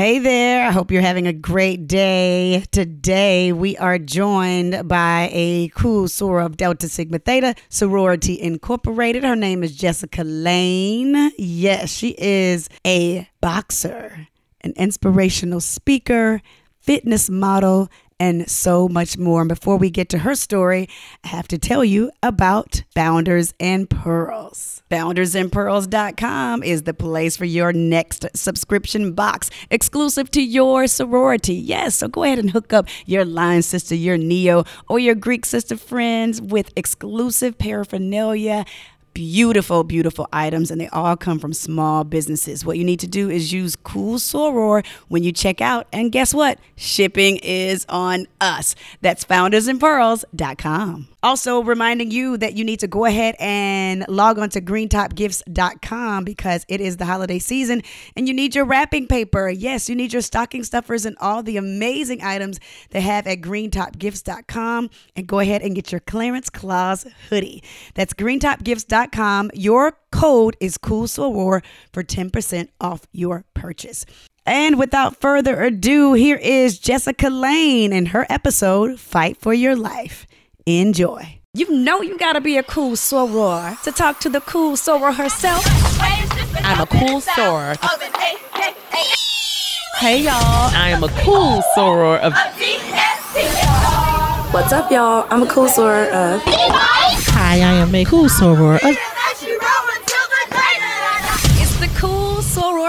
Hey there. I hope you're having a great day. Today, we are joined by a cool soror of Delta Sigma Theta Sorority Incorporated. Her name is Jessica Lane. Yes, she is a boxer, an inspirational speaker, fitness model, and so much more. And before we get to her story, I have to tell you about Founders and Pearls. Foundersandpearls.com is the place for your next subscription box exclusive to your sorority. Yes, so go ahead and hook up your line sister, your Neo, or your Greek sister friends with exclusive paraphernalia beautiful, beautiful items, and they all come from small businesses. What you need to do is use Cool Soror when you check out, and guess what? Shipping is on us. That's foundersandpearls.com. Also, reminding you that you need to go ahead and log on to greentopgifts.com because it is the holiday season and you need your wrapping paper. Yes, you need your stocking stuffers and all the amazing items they have at greentopgifts.com. And go ahead and get your Clarence Claus hoodie. That's greentopgifts.com. Your code is Cool for 10% off your purchase. And without further ado, here is Jessica Lane and her episode, Fight for Your Life. Enjoy. You know you gotta be a cool soror to talk to the cool soror herself. I'm a cool soror. Hey y'all. I am a cool soror of. What's up, y'all? I'm a cool soror of. Hi, I am a cool soror of.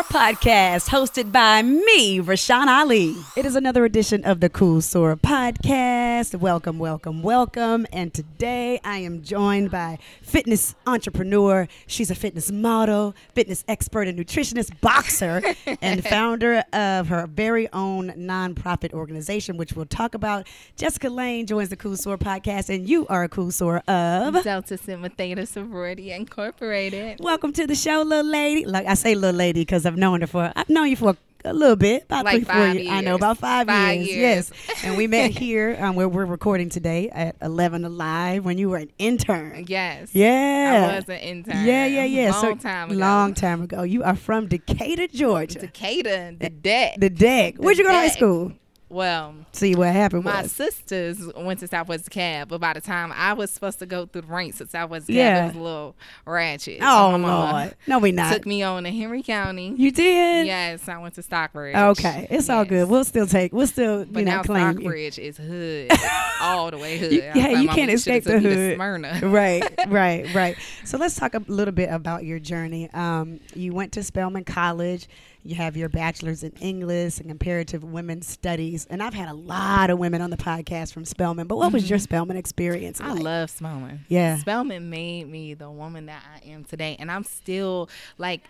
Soror Podcast, hosted by me, Rashawn Ali. It is another edition of the Cool Soror Podcast. Welcome, welcome, welcome. And today I am joined by fitness entrepreneur. She's a fitness model, fitness expert, and nutritionist, boxer, and founder of her very own nonprofit organization, which we'll talk about. Jessica Lane joins the Cool Soror Podcast, and you are a Cool Soror of. Delta Sigma Theta Sorority Incorporated. Welcome to the show, little lady. Like I say, little lady, because I've known her for I've known you for a, little bit, about Like three, four five years. I know about five, Five years. years. Yes, and we met here um, where we're recording today at Eleven Alive when you were an intern. Yes. Yeah, I was an intern. Yeah, yeah, yeah. Long so, time ago. Long time ago. You are from Decatur, Georgia. Decatur, the deck. the deck. Where'd you go to high school? Well, See what happened my was. sisters went to Southwest Cab, but by the time I was supposed to go through the ranks at Southwest Cab, Yeah. it was a little ratchet. So Oh my Lord, no, we not. Took me on to Henry County. you did. Yes, I went to Stockbridge. Okay, it's all good. We'll still take. We'll still, But you know, now claim. Stockbridge is hood, all the way hood. You- yeah, you can't escape the took me to hood. Smyrna. right, right, right. So let's talk a little bit about your journey. Um, you went to Spelman College. You have your bachelor's in English and comparative women's studies. And I've had a lot of women on the podcast from Spelman. But what was your Spelman experience? Mm-hmm. I love Spelman. Yeah. Spelman made me the woman that I am today. And I'm still like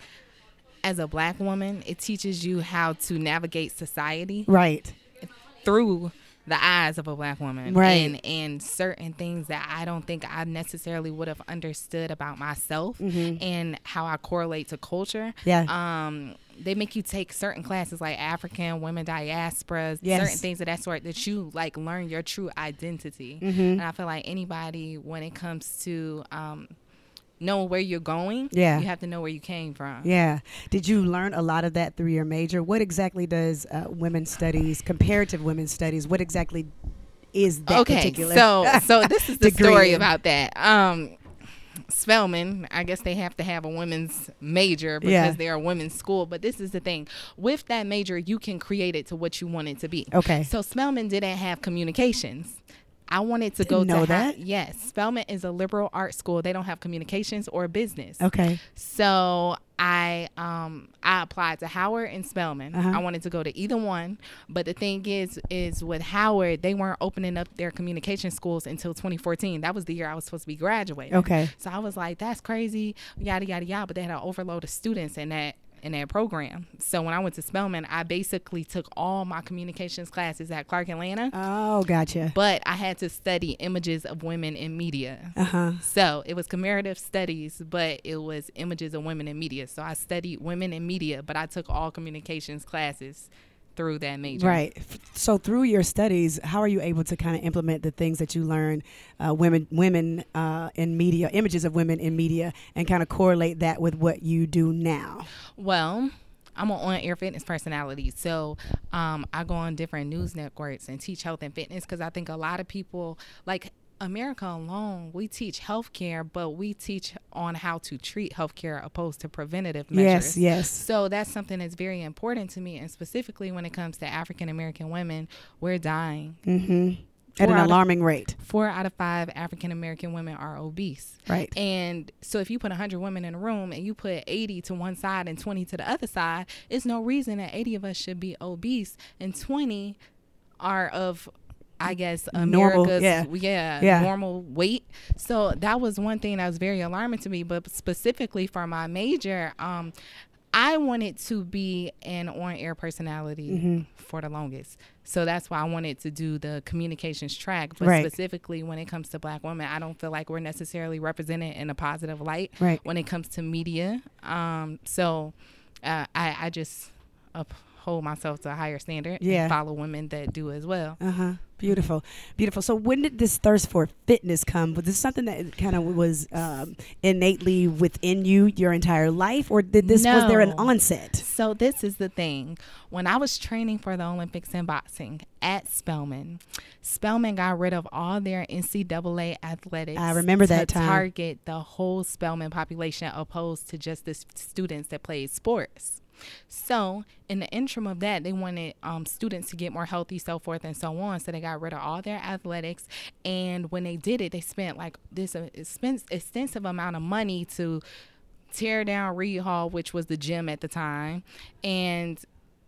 as a black woman, it teaches you how to navigate society Right. through the eyes of a black woman. Right. And and certain things that I don't think I necessarily would have understood about myself and how I correlate to culture. Mm-hmm. Yeah. Um they make you take certain classes like African women diasporas, Yes. certain things of that sort that you like learn your true identity. Mm-hmm. And I feel like anybody when it comes to um knowing where you're going, Yeah. you have to know where you came from. Yeah. Did you learn a lot of that through your major? What exactly does uh, women's studies, comparative women's studies, what exactly is that okay, particular? so so this is the story about that. Um, Spelman, I guess they have to have a women's major because Yeah. they're a women's school. But this is the thing: with that major, you can create it to what you want it to be. Okay. So Spelman didn't have communications. I wanted to go Didn't know to ha- yes, Spelman is a liberal arts school. They don't have communications or business. Okay. So I um I applied to Howard and Spelman. Uh-huh. I wanted to go to either one, but the thing is is with Howard they weren't opening up their communication schools until 2014. That was the year I was supposed to be graduating. Okay. So I was like, that's crazy, yada yada yada. But they had an overload of students and that in that program. So when I went to Spelman, I basically took all my communications classes at Clark Atlanta. Oh, gotcha. But I had to study images of women in media. Uh huh. So it was comparative studies, but it was images of women in media. So I studied women in media, but I took all communications classes through that major. Right. So through your studies, how are you able to kind of implement the things that you learn, uh, women, women uh, in media, images of women in media, and kind of correlate that with what you do now? Well, I'm an on-air fitness personality, so um, I go on different news networks and teach health and fitness because I think a lot of people like America alone, we teach healthcare, but we teach on how to treat healthcare opposed to preventative measures. Yes, yes. So that's something that's very important to me, and specifically when it comes to African American women, we're dying. Mm-hmm. At Four an out of- alarming rate. Four out of five African American women are obese. Right. And so if you put 100 women in a room and you put 80 to one side and 20 to the other side, it's no reason that 80 of us should be obese and 20 are of I guess Normal, America's yeah. yeah, Yeah. normal weight. So that was one thing that was very alarming to me. But specifically for my major, um, I wanted to be an on-air personality Mm-hmm. for the longest. So that's why I wanted to do the communications track. But Right. specifically when it comes to black women, I don't feel like we're necessarily represented in a positive light Right. when it comes to media. Um, so uh, I, I just uphold myself to a higher standard Yeah. and follow women that do as well. Uh huh. Beautiful, beautiful. So, when did this thirst for fitness come? Was this something that kind of was um, innately within you your entire life, or did this was there an onset? So this is the thing. When I was training for the Olympics in boxing at Spelman, Spelman got rid of all their NCAA athletics. I remember to that time. Target the whole Spelman population, opposed to just the students that played sports. So in the interim of that, they wanted um, students to get more healthy, so forth and so on. So they got rid of all their athletics, and when they did it, they spent like this uh, expense, extensive amount of money to tear down Read Hall, which was the gym at the time, and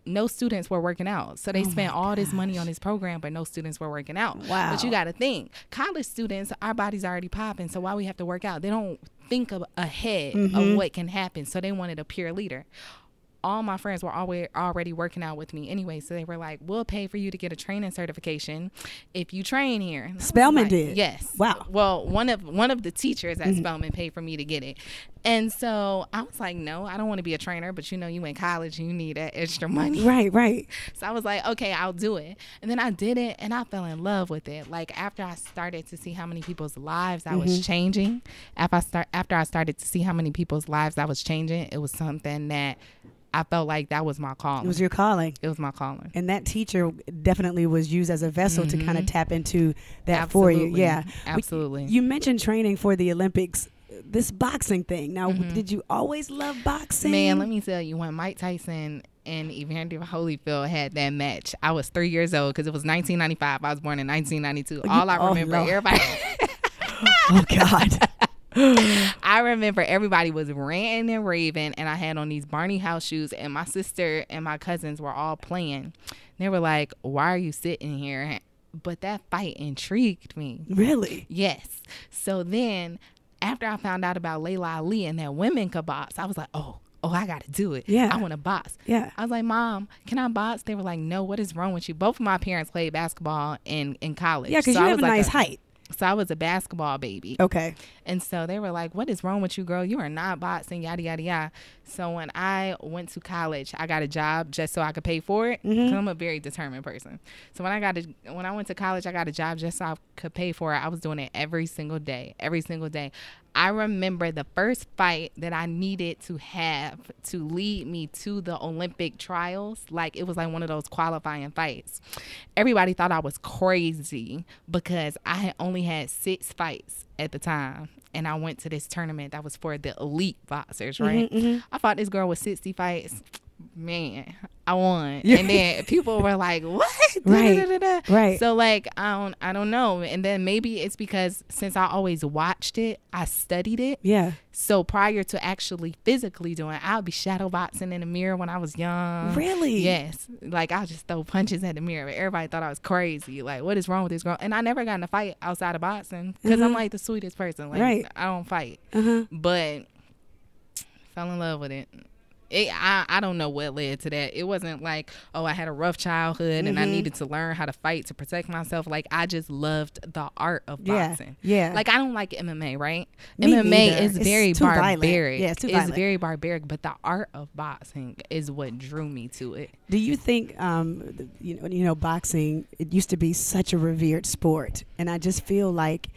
no students were working out. So they spent all this money on this program, but no students were working out. Wow. But you got to think, college students, our bodies already popping, so why we have to work out? They don't think of ahead of what can happen. So they wanted a peer leader. All my friends were always already working out with me anyway, so they were like, "We'll pay for you to get a training certification if you train here." And I was Spelman like, did? Yes. Wow. Well, one of one of the teachers at mm-hmm. Spelman paid for me to get it, and so I was like, "No, I don't want to be a trainer." But you know, you in college and you need that extra money. Right, right. So I was like, okay, I'll do it. And then I did it and I fell in love with it. Like after I started to see how many people's lives I was mm-hmm. changing, after I start after I started to see how many people's lives I was changing, it was something that I felt like that was my calling. It was your calling. It was my calling. And that teacher definitely was used as a vessel to kind of tap into that for you. Mm-hmm. Absolutely. Yeah. We- Absolutely. You mentioned training for the Olympics, this boxing thing. Now, did you always love boxing? Mm-hmm. Man, let me tell you, when Mike Tyson and Evander Holyfield had that match, I was three years old because it was 1995. I was born in 1992. All I oh, remember, Lord. everybody. Oh, God. I remember everybody was ranting and raving, and I had on these Barney House shoes, and my sister and my cousins were all playing. They were like, "Why are you sitting here?" But that fight intrigued me. really? Yes. So then, after I found out about Laila Ali and that women could box, I was like, "Oh, oh, I got to do it. Yeah. I want to box." Yeah. I was like, "Mom, can I box?" They were like, "No. What is wrong with you?" Both of my parents played basketball in in college. Yeah, because So you I have a like nice height. So I was a basketball baby. Okay. And so they were like, What is wrong with you, girl? You are not boxing, yada, yada, yada. So when I went to college, I got a job just so I could pay for it. Mm-hmm. I'm a very determined person. So when I got a, when I went to college, I got a job just so I could pay for it. I was doing it every single day, every single day. I remember the first fight that I needed to have to lead me to the Olympic trials. Like it was like one of those qualifying fights. Everybody thought I was crazy because I had only had six fights at the time. And I went to this tournament that was for the elite boxers, right? Mm-hmm, mm-hmm. I fought this girl with 60 fights. Man, I won. And then people were like, What? Right. Da-da-da-da. Right. So like I don't I don't know. And then maybe it's because since I always watched it, I studied it. Yeah. So prior to actually physically doing, it, I'll be shadow boxing in the mirror when I was young. Really? Yes. Like I'll just throw punches at the mirror. But everybody thought I was crazy. Like, what is wrong with this girl? And I never got in a fight outside of boxing because I'm like the sweetest person. Like Right. I don't fight. Uh-huh. But fell in love with it. It, I, I don't know what led to that. It wasn't like, oh, I had a rough childhood and I Mm-hmm. needed to learn how to fight to protect myself. Like, I just loved the art of boxing. yeah. Like, I don't like MMA, right? Me MMA is It's very too violent. barbaric. Yeah, it's too it's violent. very barbaric, but the art of boxing is what drew me to it. Do you think, um, you know, you know, boxing? It used to be such a revered sport, and I just feel like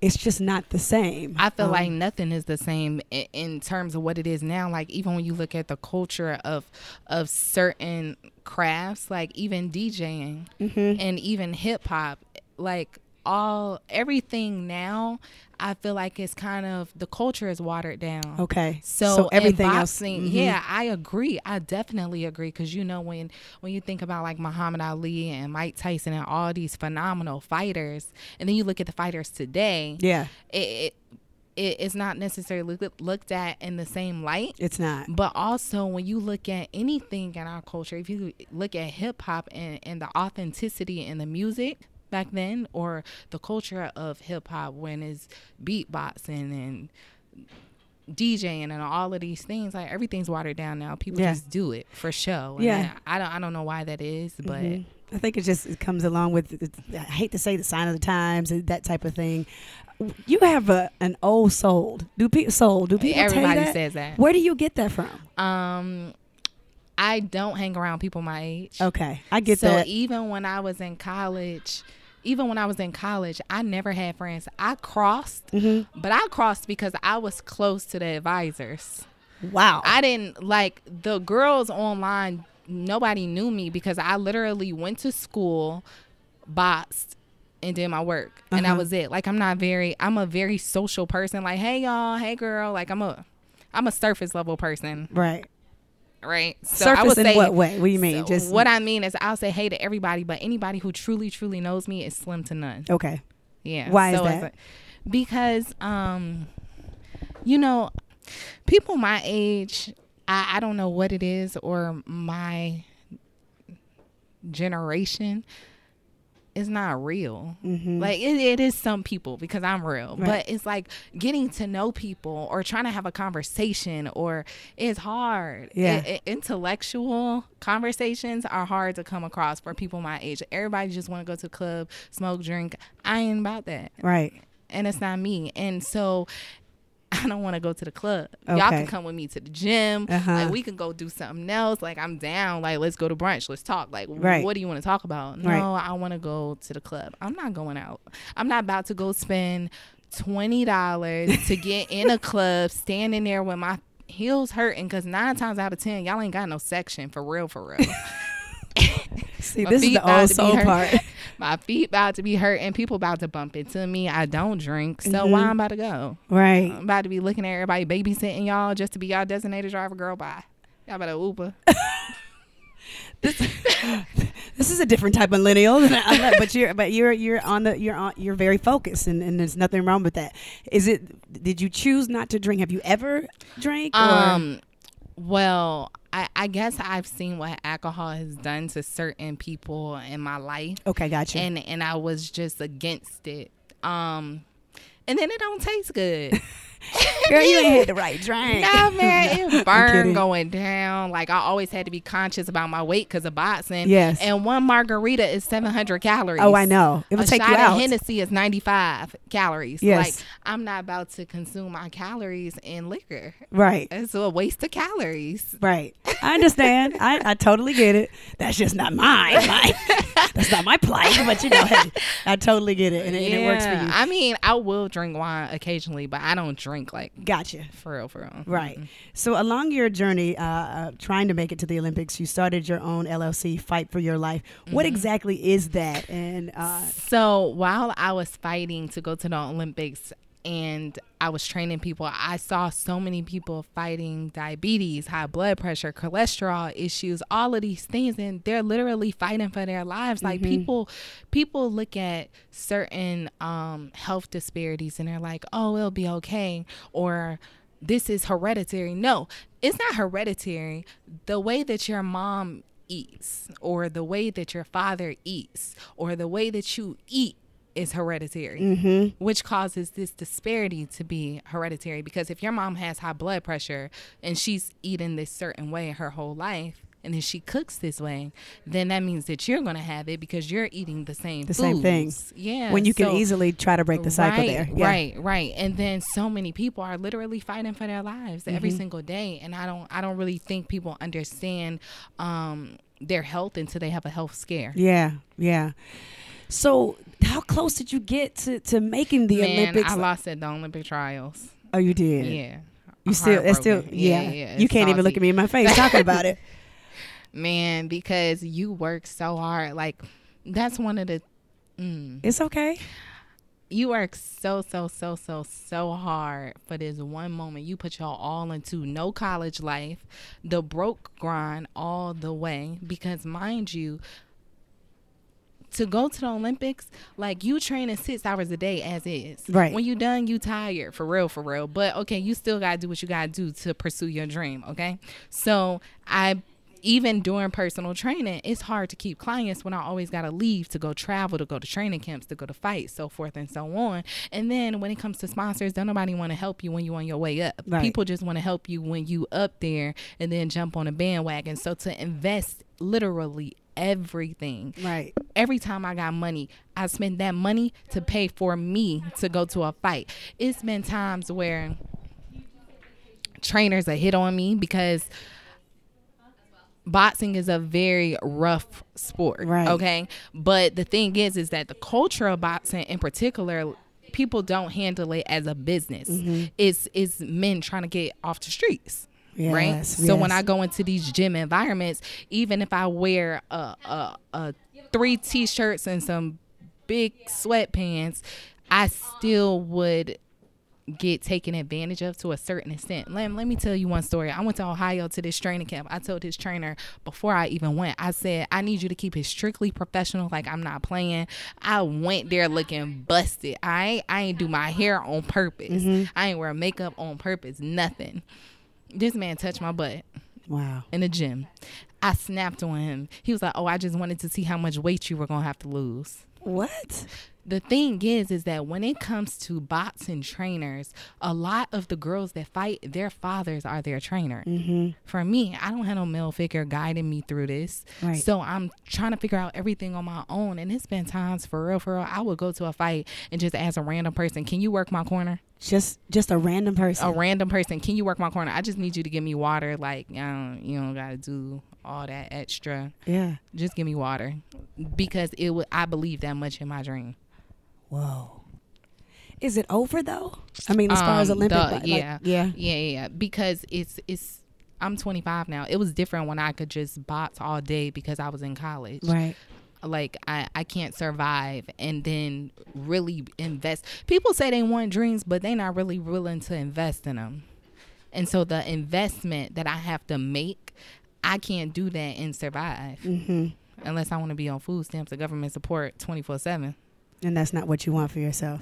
it's just not the same. I feel Um, like nothing is the same in, in terms of what it is now. Like even when you look at the culture of of certain crafts, like even DJing Mm-hmm. and even hip hop, like all everything now, I feel like it's kind of the culture is watered down. okay. So, So, everything in else. boxing, mhm. yeah, I agree. I definitely agree because you know when when you think about like Muhammad Ali and Mike Tyson and all these phenomenal fighters, and then you look at the fighters today, Yeah, it, it it is not necessarily look- looked at in the same light. it's not. But also, when you look at anything in our culture, if you look at hip hop and, and the authenticity in the music back then, or the culture of hip hop when it's beatboxing and DJing and all of these things, like everything's watered down now. People Yeah. just do it for show. And Yeah. I, I don't I don't know why that is, but Mhm. I think it just it comes along with I hate to say the sign of the times and that type of thing. You have a an old soul. Do people soul? Do people everybody that? says that. Where do you get that from? Um, I don't hang around people my age. Okay, I get so that. So even when I was in college, even when I was in college, I never had friends. I crossed, Mm-hmm. but I crossed because I was close to the advisors. wow. I didn't like the girls online. Nobody knew me because I literally went to school, boxed, and did my work, and that Uh-huh. was it. Like I'm not very. I'm a very social person. Like hey y'all, hey girl. Like I'm a, I'm a surface level person, right. Right? So Surface in what way? What do you mean? so Just what I mean is, I'll say hey to everybody, but anybody who truly, truly knows me is slim to none. okay. Yeah. Why is that? like- because, um, you know, people my age, I, I don't know what it is, or my generation is not real. Mm-hmm. Like it, it is some people because I'm real, Right. but it's like getting to know people or trying to have a conversation or it's hard. Yeah. I- I- intellectual conversations are hard to come across for people my age. Everybody just want to go to club, smoke, drink. I ain't about that, Right. and it's not me. And so. I don't want to go to the club. Y'all can come with me to the gym. Uh-huh. Like we can go do something else. Like I'm down. Like let's go to brunch. Let's talk. Like Right. what do you want to talk about? Right. No, I want to go to the club. I'm not going out. I'm not about to go spend twenty dollars to get in a club, standing there with my heels hurting because nine times out of ten, y'all ain't got no section for real, for real. See, My this is the old soul part. my feet about to be hurt and people about to bump into me. I don't drink, so Mm-hmm. why I'm about to go? right. I'm about to be looking at everybody babysitting y'all just to be y'all designated driver. Girl, bye. Y'all better Uber. This is a different type of millennial, than I- I'm not- but you're but you're you're on the you're on you're very focused, and, and there's nothing wrong with that. Is it? Did you choose not to drink? Have you ever drank? or- Um, well, I, I guess I've seen what alcohol has done to certain people in my life, okay, gotcha. and and I was just against it. Um, and then it don't taste good. Girl, you ain't had the right drink. Nah, man, it burned going down. Like I always had to be conscious about my weight because of boxing. Yes. and one margarita is seven hundred calories. Oh, I know. It would a take shot you out. of Hennessy is ninety five calories. Yes. Like I'm not about to consume my calories in liquor. Right. It's a waste of calories. Right. I understand. I, I totally get it. That's just not mine. mine. That's not my plight. But you know, hey, I totally get it, and, it- and it works for Yeah. you. I mean, I will drink wine occasionally, but I don't drink like Gotcha. for real, for real. Right. So along your journey, uh, uh, trying to make it to the Olympics, you started your own LLC, Fight for Your Life. What Mm-hmm. exactly is that? And uh, So while I was fighting to go to the Olympics and I was training people, I saw so many people fighting diabetes, high blood pressure, cholesterol issues, all of these things, and they're literally fighting for their lives. Like people, people look at certain um, health disparities and they're like, "Oh, it'll be okay," or this is hereditary. No, it's not hereditary. The way that your mom eats, or the way that your father eats, or the way that you eat is hereditary, which causes this disparity to be hereditary. Because if your mom has high blood pressure and she's eating this certain way her whole life, and then she cooks this way, then that means that you're going to have it because you're eating the same the same things. Yeah. when you can easily try to break the cycle right, there. Yeah. Right, right. And then so many people are literally fighting for their lives every Mm-hmm. single day. And I don't I don't really think people understand um their health until they have a health scare. Yeah, yeah. So how close did you get to, to making the Man, Olympics? I lost at the Olympic trials. oh, you did. Yeah. You still, it's still, Heartbroken. yeah. yeah, you can't even look at me in my face talking about it. Man, because you work so hard. Like, that's one of the. Mm, It's okay. you work so so so so so hard for this one moment you put your all into no college life the broke grind all the way because mind you to go to the olympics like you training six hours a day as is Right. when you done you tired for real for real but okay you still gotta do what you gotta do to pursue your dream okay so i even during personal training, it's hard to keep clients when I always got to leave to go travel, to go to training camps, to go to fights, so forth and so on. And then when it comes to sponsors, don't nobody want to help you when you're on your way up. Right. People just want to help you when you up there and then jump on a bandwagon. So to invest literally everything Right. every time I got money, I spent that money to pay for me to go to a fight. It's been times where trainers are hit on me because boxing is a very rough sport. Right. Okay. But the thing is, is that the culture of boxing in particular, people don't handle it as a business. Mm-hmm. It's it's men trying to get off the streets. Right. Yes, So when. I go into these gym environments, even if I wear a a, a three t-shirts and some big sweatpants, I still would get taken advantage of to a certain extent. Let, let me tell you one story. I went to Ohio to this training camp. I told his trainer before I even went, I said, I need you to keep it strictly professional, like I'm not playing. I went there looking busted. I ain't, I ain't do my hair on purpose. Mm-hmm. I ain't wear makeup on purpose, nothing. This man touched my butt Wow. in the gym. I snapped on him. He was like, "Oh, I just wanted to see how much weight you were gonna have to lose." What? The thing is, is that when it comes to boxing trainers, a lot of the girls that fight, their fathers are their trainer. Mm-hmm. For me, I don't have no male figure guiding me through this, Right. so I'm trying to figure out everything on my own. And it's been times for real, for real. I would go to a fight and just ask a random person, "Can you work my corner?" Just just a random person. a random person, can you work my corner? I just need you to give me water. Like, um, you don't gotta do all that extra. yeah. Just give me water, because it would. I believe that much in my dream. Whoa. Is it over though? I mean, as far as Um, Olympic, the- like- yeah, yeah. yeah, yeah, yeah. Because it's it's. I'm 25 now. It was different when I could just box all day because I was in college. Right. like I, I can't survive and then really invest people say they want dreams but they're not really willing to invest in them and so the investment that i have to make i can't do that and survive Mm-hmm. unless i want to be on food stamps or government support 24-7 And that's not what you want for yourself.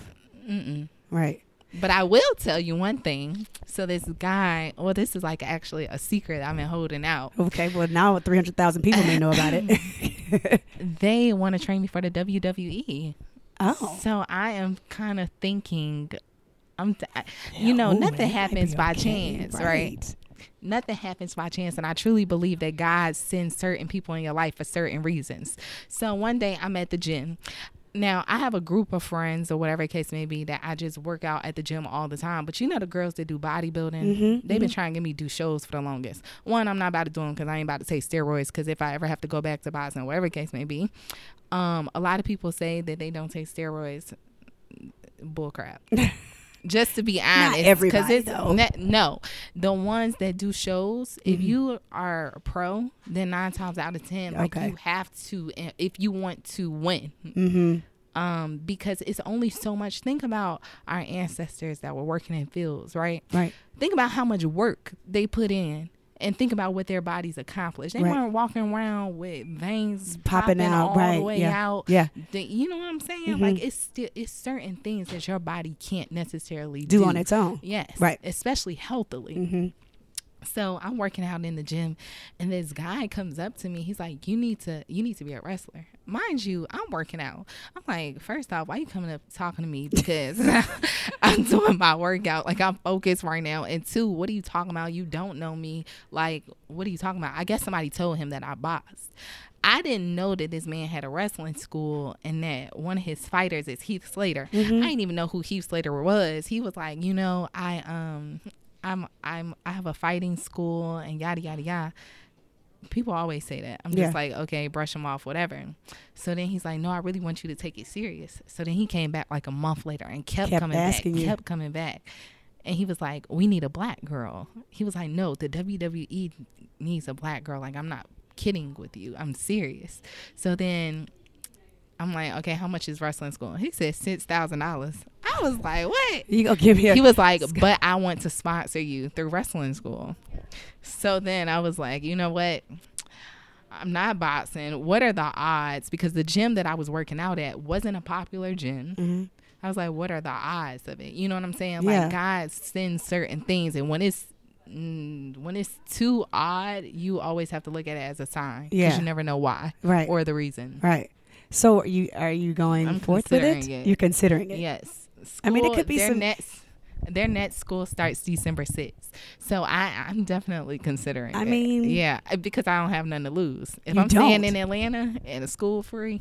Mm-mm. Right. but i will tell you one thing so this guy well this is like actually a secret i've been holding out Okay. Well, now 300,000 people may know about it. they want to train me for the wwe oh. So I am kind of thinking, I'm, I- you know, Ooh, nothing happens by okay, chance, right? Nothing happens by chance, and I truly believe that God sends certain people in your life for certain reasons. So one day I'm at the gym. Now I have a group of friends or whatever the case may be that I just work out at the gym all the time. But you know the girls that do bodybuilding, they've been trying to get me to do shows for the longest. One, I'm not about to do them because I ain't about to take steroids. Because if I ever have to go back to boxing, whatever the case may be, um, a lot of people say that they don't take steroids. Bullcrap. Just to be honest, everybody, it's ne- no, the ones that do shows. If Mm-hmm. you are a pro, then nine times out of ten, like Okay. you have to, if you want to win, Mm-hmm. um, because it's only so much. Think about our ancestors that were working in fields, right? Right. Think about how much work they put in. And think about what their bodies accomplished. They Right. weren't walking around with veins Popping popping, out, all right, the way yeah, out. yeah. The- you know what I'm saying? Like it's still it's certain things that your body can't necessarily Do do, on its own. Yes, Right. Especially healthily. Mm-hmm. So I'm working out in the gym, and this guy comes up to me. He's like, "You need to, you need to be a wrestler." Mind you, I'm working out. I'm like, first off, why you coming up talking to me? Because I'm doing my workout. Like I'm focused right now. And two, what are you talking about? You don't know me. Like, what are you talking about? I guess somebody told him that I boxed. I didn't know that this man had a wrestling school and that one of his fighters is Heath Slater. I didn't even know who Heath Slater was. He was like, you know, I um I'm I'm I have a fighting school and yada yada yada. people always say that. I'm Yeah. just like, okay, brush him off, whatever. So then he's like, no, I really want you to take it serious. So then he came back like a month later and kept, Kept coming back, you. kept coming back. And he was like, we need a black girl. He was like, no, the WWE needs a black girl. Like, I'm not kidding with you. I'm serious. So then I'm like, okay, how much is wrestling school? He said $6,000. I was like, what? You gonna give me a he was like, but I want to sponsor you through wrestling school. So then I was like, you know what? I'm not boxing. What are the odds? Because the gym that I was working out at wasn't a popular gym. I was like, what are the odds of it? You know what I'm saying? Yeah. Like God sends certain things, and when it's mm, when it's too odd, you always have to look at it as a sign. 'cause Yeah. you never know why, Right. or the reason. right. So are you are you going I'm forth with it? it. You're considering it. Yes. I mean, it could be their some- next their next school starts December sixth. So I I'm definitely considering. I it. mean- yeah, uh, because I don't have nothing to lose. If I'm staying don't. in Atlanta and a school free,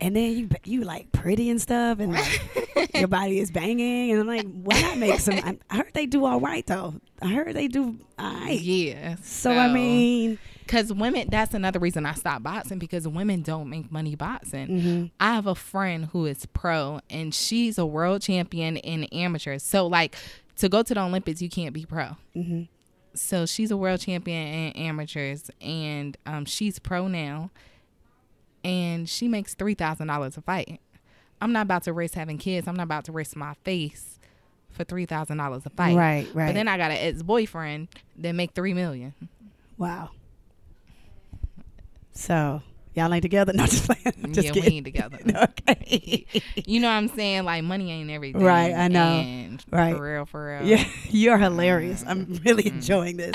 And then you you like pretty and stuff, and like, your body is banging, and I'm like, why not make some? I, I heard they do all right though. I heard they do all right. yeah. So I mean, because women, that's another reason I stopped boxing because women don't make money boxing. Mm-hmm. I have a friend who is pro and she's a world champion in amateurs. So, like, to go to the Olympics, you can't be pro. Mm-hmm. So, she's a world champion in amateurs and um, she's pro now and she makes $3,000 a fight. I'm not about to risk having kids, I'm not about to risk my face for $3,000 a fight. Right, right. But then I got an ex boyfriend that make 3 million. wow. So y'all ain't together? No, just playing. Just yeah, we ain't together. okay. You know what I'm saying? Like money ain't everything. Right, I know. Right. For real, for real. Yeah, you're hilarious. I'm really enjoying this.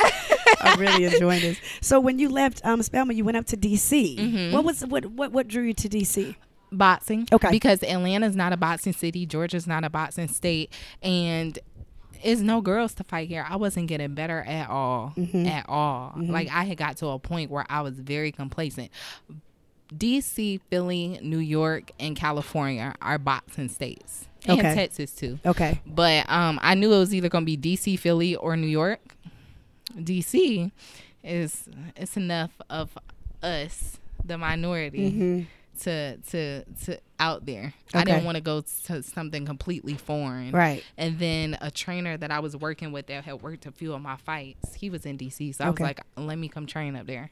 I'm really enjoying this. So when you left um, Spelman, you went up to DC. Mm-hmm. What was what what what drew you to DC? Boxing. Okay. Because Atlanta's not a boxing city. Georgia's not a boxing state. And it's no girls to fight here. I wasn't getting better at all. Mm-hmm. At all. Like I had got to a point where I was very complacent. DC, Philly, New York, and California are boxing states. And Okay. Texas too. Okay. But um, I knew it was either gonna be DC, Philly, or New York. DC is it's enough of us, the minority, to to to out there. I didn't want to go to something completely foreign. Right. And then a trainer that I was working with that had worked a few of my fights, he was in DC, so I Okay. was like, let me come train up there.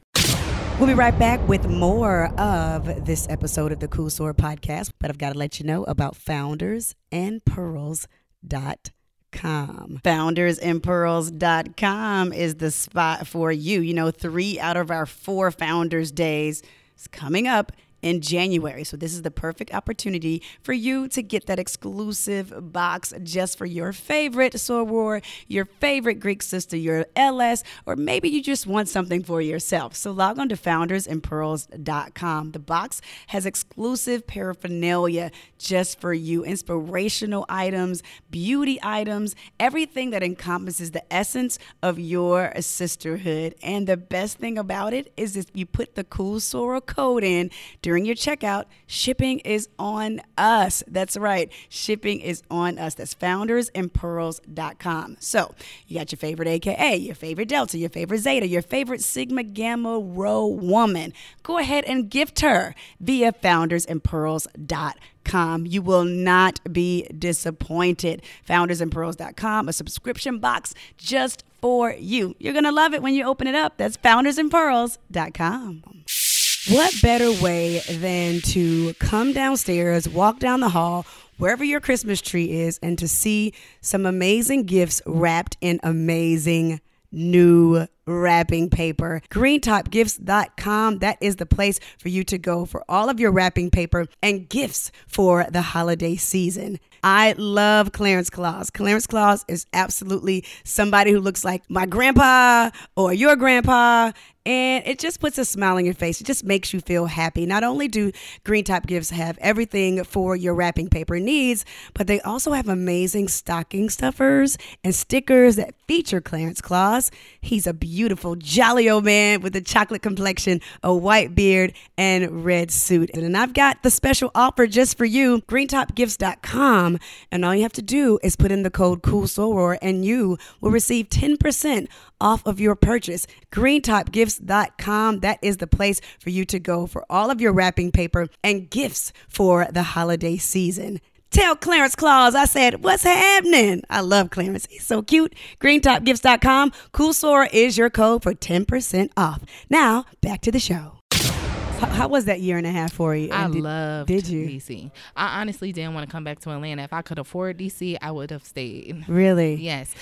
We'll be right back with more of this episode of the Cool Soror podcast. But I've got to let you know about foundersandpearls.com. Foundersandpearls.com is the spot for you. You know, three out of our four Founders Days is coming up in January. So this is the perfect opportunity for you to get that exclusive box just for your favorite soror, your favorite Greek sister, your LS, or maybe you just want something for yourself. So log on to foundersandpearls.com. The box has exclusive paraphernalia just for you, inspirational items, beauty items, everything that encompasses the essence of your sisterhood. And the best thing about it is if you put the cool Soror code in during your checkout, shipping is on us. That's right. Shipping is on us. That's foundersandpearls.com. So you got your favorite AKA, your favorite Delta, your favorite Zeta, your favorite Sigma Gamma Rho woman. Go ahead and gift her via foundersandpearls.com. You will not be disappointed. Foundersandpearls.com, a subscription box just for you. You're going to love it when you open it up. That's foundersandpearls.com. What better way than to come downstairs, walk down the hall, wherever your Christmas tree is, and to see some amazing gifts wrapped in amazing new wrapping paper. GreenTopGifts.com. That is the place for you to go for all of your wrapping paper and gifts for the holiday season. I love Clarence Claus. Clarence Claus is absolutely somebody who looks like my grandpa or your grandpa. And it just puts a smile on your face. It just makes you feel happy. Not only do Green Top Gifts have everything for your wrapping paper needs, but they also have amazing stocking stuffers and stickers that feature Clarence Claus. He's a beautiful, jolly old man with a chocolate complexion, a white beard, and red suit. And I've got the special offer just for you greentopgifts.com. And all you have to do is put in the code COOLSOROR and you will receive 10% off of your purchase. GreenTopGifts.com clarenceclaus.com. That is the place for you to go for all of your wrapping paper and gifts for the holiday season. Tell Clarence Claus I said, What's happening? I love Clarence. He's so cute. GreenTopGifts.com. Cool Soror is your code for 10% off. Now, back to the show. How, how was that year and a half for you? I did- loved Did you? DC. I honestly didn't want to come back to Atlanta. If I could afford DC, I would have stayed. Really? Yes.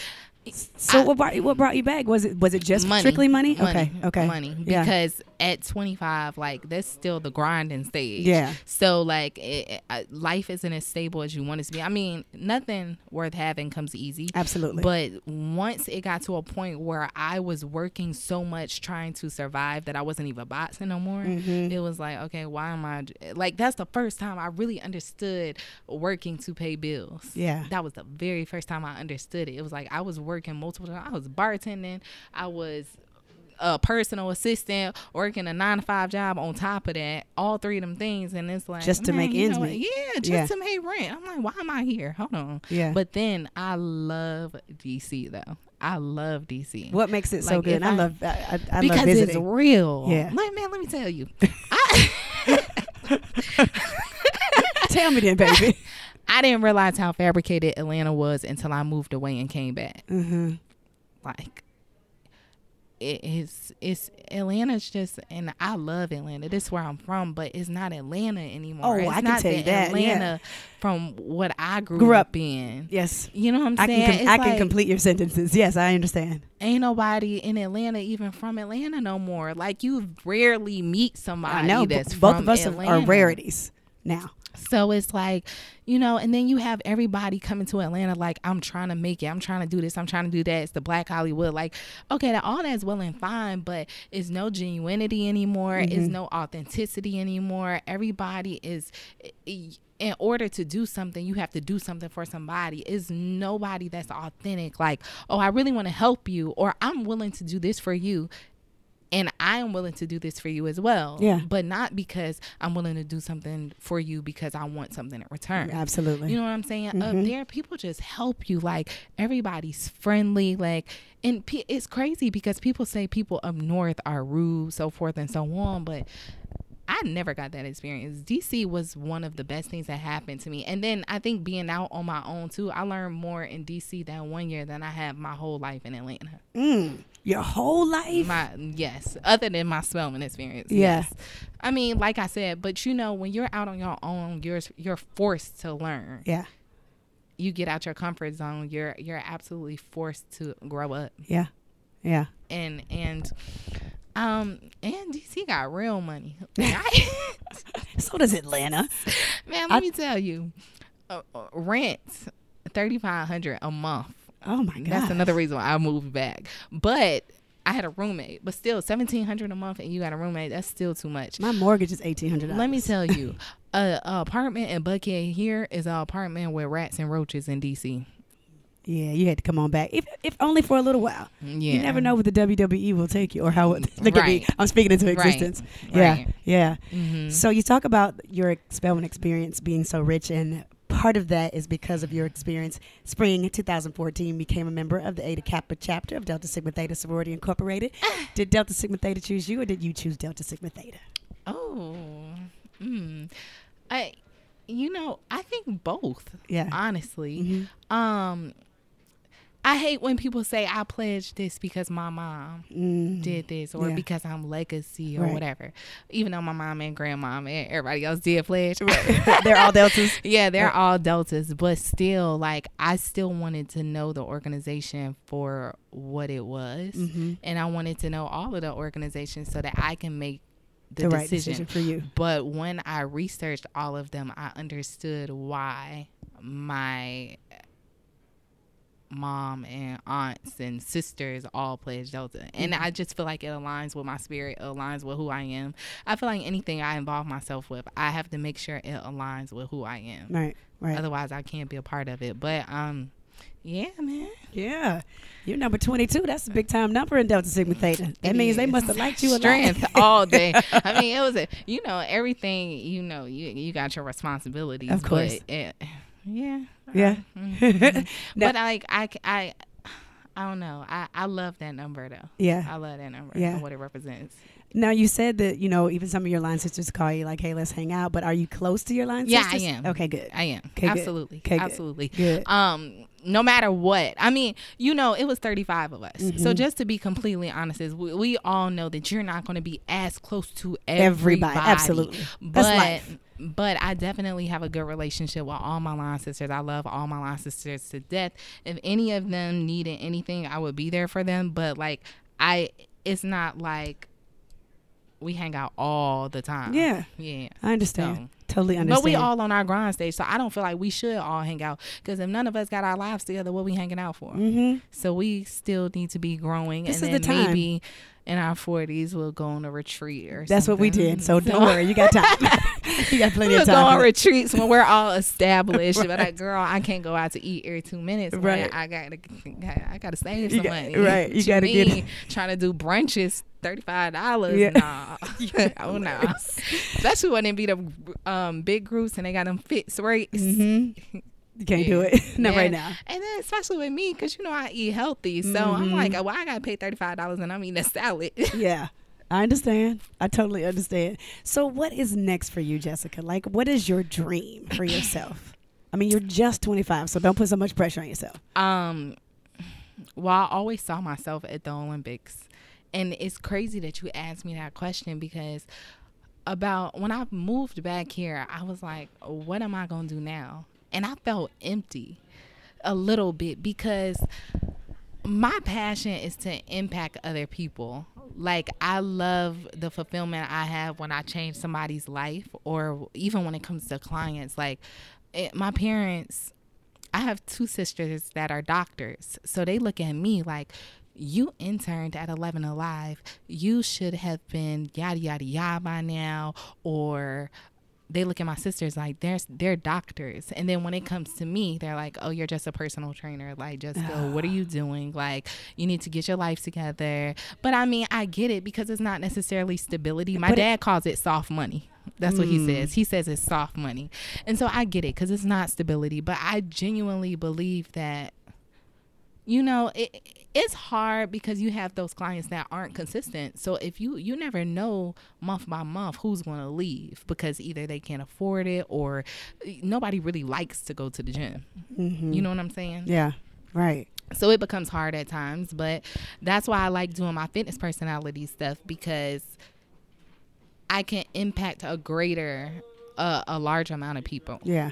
So what brought you, what brought you back? Was it was it just money. strictly money? Money. Okay. Okay. Money. Because at 25, like that's still the grinding stage. Yeah. So like it, it- life isn't as stable as you want it to be. I mean, nothing worth having comes easy. Absolutely. But once it got to a point where I was working so much trying to survive that I wasn't even boxing no more, Mm-hmm. it was like, okay, why am I like that's the first time I really understood working to pay bills. Yeah. That was the very first time I understood it. It was like I was working multiple times. I was bartending. I was a personal assistant, working a nine to five job on top of that, all three of them things, and it's like Just to make ends meet. Yeah, just Yeah. to make rent. I'm like, why am I here? Hold on. Yeah. But then I love DC though. I love DC. what makes it so good? I, I- love I, I, I because love it's real. Yeah. Like, man, let me tell you. I, Tell me then, baby. I didn't realize how fabricated Atlanta was until I moved away and came back. mm-hmm. Like it is it's Atlanta's just and I love Atlanta. This is where I'm from, but it's not Atlanta anymore. Oh, it's I can not tell you that, yeah. Atlanta from what I grew, Grew up. up in. Yes. You know what I'm I saying? can com- It's I can complete your sentences. Yes, I understand. ain't nobody in Atlanta even from Atlanta no more. Like you rarely meet somebody I know. that's both from of us are- are rarities now. So it's like, you know, and then you have everybody coming to Atlanta like, I'm trying to make it. I'm trying to do this. I'm trying to do that. It's the Black Hollywood. Like, okay, that all that's well and fine, but it's no genuinity anymore. Mm-hmm. It's no authenticity anymore. Everybody is. In order to do something, you have to do something for somebody. Is nobody that's authentic. Like, oh, I really want to help you, or I'm willing to do this for you and I am willing to do this for you as well. Yeah. But not because I'm willing to do something for you because I want something in return. Absolutely. You know what I'm saying? Up Mm-hmm. there, people just help you. Like everybody's friendly. Like, and it's crazy because people say people up north are rude, so forth and so on. But I never got that experience. DC was one of the best things that happened to me. And then I think being out on my own too, I learned more in DC that one year than I have my whole life in Atlanta. Mm, your whole life. My yes, other than my Spelman experience. Yeah. Yes. I mean, like I said, but you know, when you're out on your own, you're you're forced to learn. yeah. You get out your comfort zone. You're you're absolutely forced to grow up. Yeah. Yeah. And and um and DC got real money. So does Atlanta. man, let I- me tell you, uh, uh, rent thirty five hundred a month. Oh my god. That's another reason why I moved back. But I had a roommate, but still seventeen hundred a month, and you got a roommate. That's still too much. My mortgage is eighteen hundred. Let me tell you, a, a apartment in Buckhead here is an apartment with rats and roaches in DC. Yeah, you had to come on back, if if only for a little while. Yeah, You never know what the WWE will take you or how it. Look at me, Right. I'm speaking into Right. existence. Yeah, Right. yeah. Mhm. So you talk about your Spelman experience being so rich, and part of that is because of your experience. Spring 2014 became a member of the Eta Kappa chapter of Delta Sigma Theta Sorority Incorporated. did Delta Sigma Theta choose you, or did you choose Delta Sigma Theta? Oh, mm. I, you know, I think both. Yeah. honestly. Um, I hate when people say I pledged this because my mom Mm. did this or Yeah. because I'm legacy or Right. whatever. Even though my mom and grandmom and everybody else did pledge. They're all Deltas. Yeah, they're Yeah. all deltas, but still, like I still wanted to know the organization for what it was, Mhm. and I wanted to know all of the organizations so that I can make the, The right decision. decision for you. But when I researched all of them, I understood why my mom and aunts and sisters all pledge Delta. And Mm-hmm. I just feel like it aligns with my spirit, it aligns with who I am. I feel like anything I involve myself with, I have to make sure it aligns with who I am. Right. Right. Otherwise, I can't be a part of it. But um, yeah, man. Yeah. You're number 22. That's a big time number in Delta Sigma Theta. That It means they must have liked you a lot. Strength all day. I mean, it was a you know everything. You know, you you got your responsibilities. Of course. But it, yeah. Yeah. Mhm. Now- but like I don't know. I, I love that number though. Yeah. I love that number Yeah. and what it represents. Now you said that you know even some of your line sisters call you like, "Hey, let's hang out." But are you close to your line Yeah, I am. Okay, good. I am. Okay, good. Absolutely. Okay. Absolutely. Good. Um, no matter what. I mean, you know, it was 35 of us. Mm-hmm. So just to be completely honest, is we, we all know that you're not going to be as close to Everybody. everybody. Absolutely. But. But I definitely have a good relationship with all my line sisters. I love all my line sisters to death. If any of them needed anything, I would be there for them. But like I it's not like we hang out all the time. Yeah. Yeah. I understand. So- totally understand. But we all on our grind stage, so I don't feel like we should all hang out. Because if none of us got our lives together, what we hanging out for? Mm-hmm. So we still need to be growing, This and is the time. maybe in our forties we'll go on a retreat or. That's what we did. So don't worry, you got time. you got plenty We'll of go on time. for that. retreats when we're all established. But like, girl, I can't go out to eat every two minutes. Right. Right. I gotta, I gotta save You some got- money. right. You gotta get- mean? trying to do brunches. Thirty five dollars, Yeah. nah. oh no, especially when it be the um, big groups and they got them fixed rates. Mm-hmm. You can't do it. Not Yeah. right now. And then especially with me, because you know I eat healthy, so I'm Mm-hmm. like, well, I gotta pay thirty five dollars and I'm eating a salad. Yeah. I understand. I totally understand. So, what is next for you, Jessica? Like, what is your dream for yourself? I mean, you're just 25, so don't put so much pressure on yourself. um, well, I always saw myself at the Olympics, and it's crazy that you asked me that question because about when I moved back here, I was like, what am I gonna do now? And I felt empty a little bit because my passion is to impact other people. Like I love the fulfillment I have when I change somebody's life, or even when it comes to clients. Like it, my parents, I have two sisters that are doctors, so they look at me like. You interned at 11 Alive. You should have been yada yada yada by now, or they look at my sisters like they're they're doctors. And then when it comes to me they're like oh you're just a personal trainer. Like just go what are you ah. doing? Like you need to get your life together. But i mean i get it because it's not necessarily stability. My But it- dad calls it soft money. That's what he mm. says. He says it's soft money. And so i get it because it's not stability but i genuinely believe that you know it, it's hard because you have those clients that aren't consistent so if you you never know month by month who's going to leave because either they can't afford it or eh, nobody really likes to go to the gym you know what i'm saying Yeah. Right. so it becomes hard at times but that's why i like doing my fitness personality stuff because i can impact a greater uh, a large amount of people Yeah.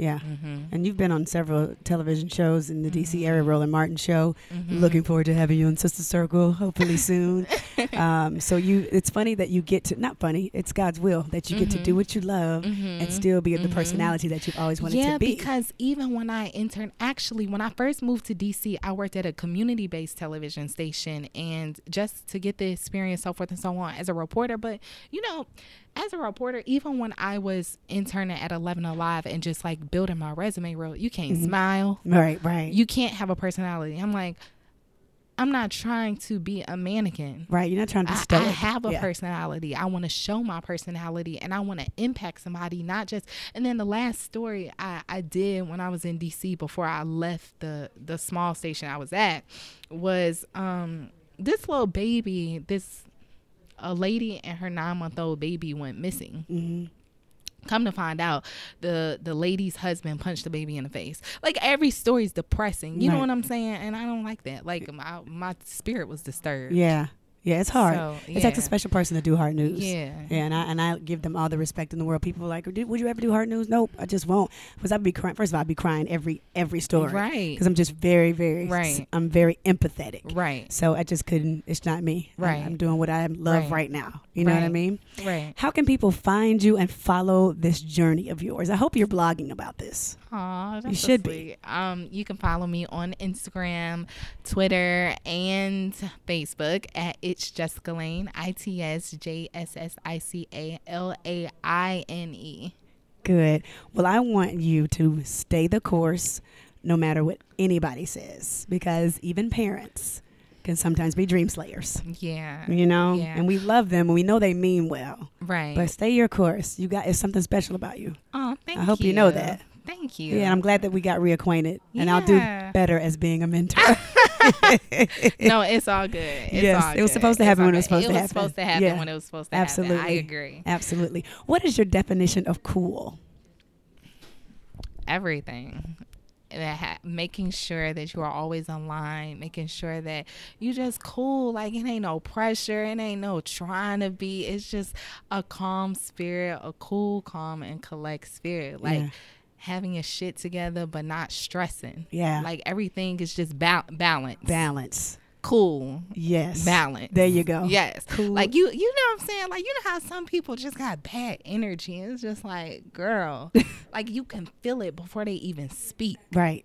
Yeah. Mm-hmm. And you've been on several television shows in the DC area, Roland Martin show. Mm-hmm. Looking forward to having you on Sister Circle, hopefully soon. um, so you, it's funny that you get to, not funny, it's God's will that you get to do what you love and still be the personality that you've always wanted Mm-hmm. yeah, to be. because even when I interned, actually, when I first moved to DC, I worked at a community based television station and just to get the experience, so forth and so on, as a reporter. But, you know, as a reporter, even when I was interning at 11 Alive and just like building my resume reel, you can't Mm-hmm. smile. right, right. You can't have a personality. I'm like, I'm not trying to be a mannequin. right. You're not trying to I. I have a yeah. personality. I want to show my personality and I want to impact somebody, not just. And then the last story I, I did when I was in DC before I left the the small station I was at was um this little baby, this a lady and her nine month old baby went missing. Mm-hmm. Come to find out, the the lady's husband punched the baby in the face. Like every story is depressing. You know what I'm saying? And I don't like that. Like my my spirit was disturbed. Yeah. Yeah, it's hard. So, It takes a special person to do hard news. Yeah. Yeah, and I and I give them all the respect in the world. People are like, would you ever do hard news? Nope, I just won't. Because I'd be crying. First of all, I'd be crying every every story. Right. Because I'm just very, very. Right. I'm very empathetic. Right. So I just couldn't. It's not me. Right. I'm, doing what I love Right. right, now. You know what I mean? Right. How can people find you and follow this journey of yours? I hope you're blogging about this. Aw, You so should be. Um, you can follow me on Instagram, Twitter, and Facebook at It's Jessica Laine. I T S J S S I C A L A I N E. Good. Well, I want you to stay the course no matter what anybody says because even parents can sometimes be dream slayers. Yeah. You know? Yeah. And we love them and we know they mean well. Right. But stay your course. You got it's something special about you. oh, thank you. I hope you know that. Thank you. Yeah, I'm glad that we got reacquainted. And I'll do better as being a mentor. no, it's all good. It's Yes, all it was good. supposed to happen when it was supposed to happen. It was supposed to happen Yeah. when it was supposed to Absolutely. happen. I agree. Absolutely. What is your definition of cool? everything ha- making sure that you are always online making sure that you just cool like it ain't no pressure it ain't no trying to be it's just a calm spirit a cool calm and collect spirit like Yeah. Having your shit together but not stressing Yeah. like everything is just ba- balance Balance. cool Yes. balance There you go. yes Cool. like you you know what i'm saying like you know how some people just got bad energy and it's just like girl like you can feel it before they even speak Right.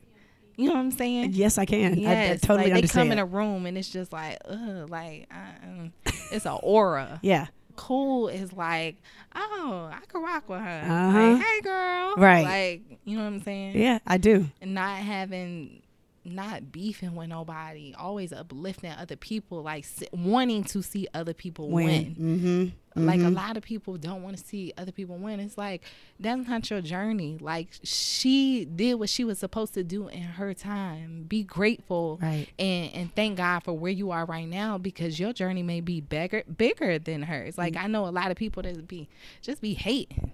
you know what i'm saying Yes, I can. I- I, yes totally like they understand. come in a room and it's just like ugh like uh, it's an aura yeah. Cool is like oh i could rock with her Uh-huh. like, hey girl Right. like you know what i'm saying Yeah, I do. and not having not beefing with nobody always uplifting other people like wanting to see other people win, Win. Mm-hmm. like a lot of people don't want to see other people win. It's like that's not your journey. Like she did what she was supposed to do in her time. Be grateful Right. and and thank god for where you are right now because your journey may be bigger bigger than hers. Like i know a lot of people that be just be hating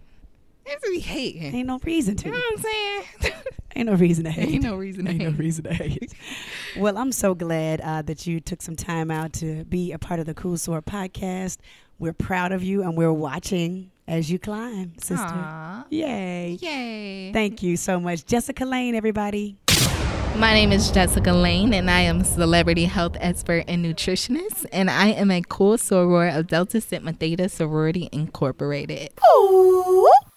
just be hating Ain't no reason to. you know what i'm saying Ain't no reason to hate. ain't no reason to Ain't no hate. reason to hate. well, I'm so glad uh, that you took some time out to be a part of the Cool Soror podcast. We're proud of you and we're watching as you climb, sister. Aw. Yay. Yay. Thank you so much. Jessica Laine, everybody. My name is Jessica Laine, and I am a celebrity health expert and nutritionist, and I am a cool soror of Delta Sigma Theta Sorority Incorporated.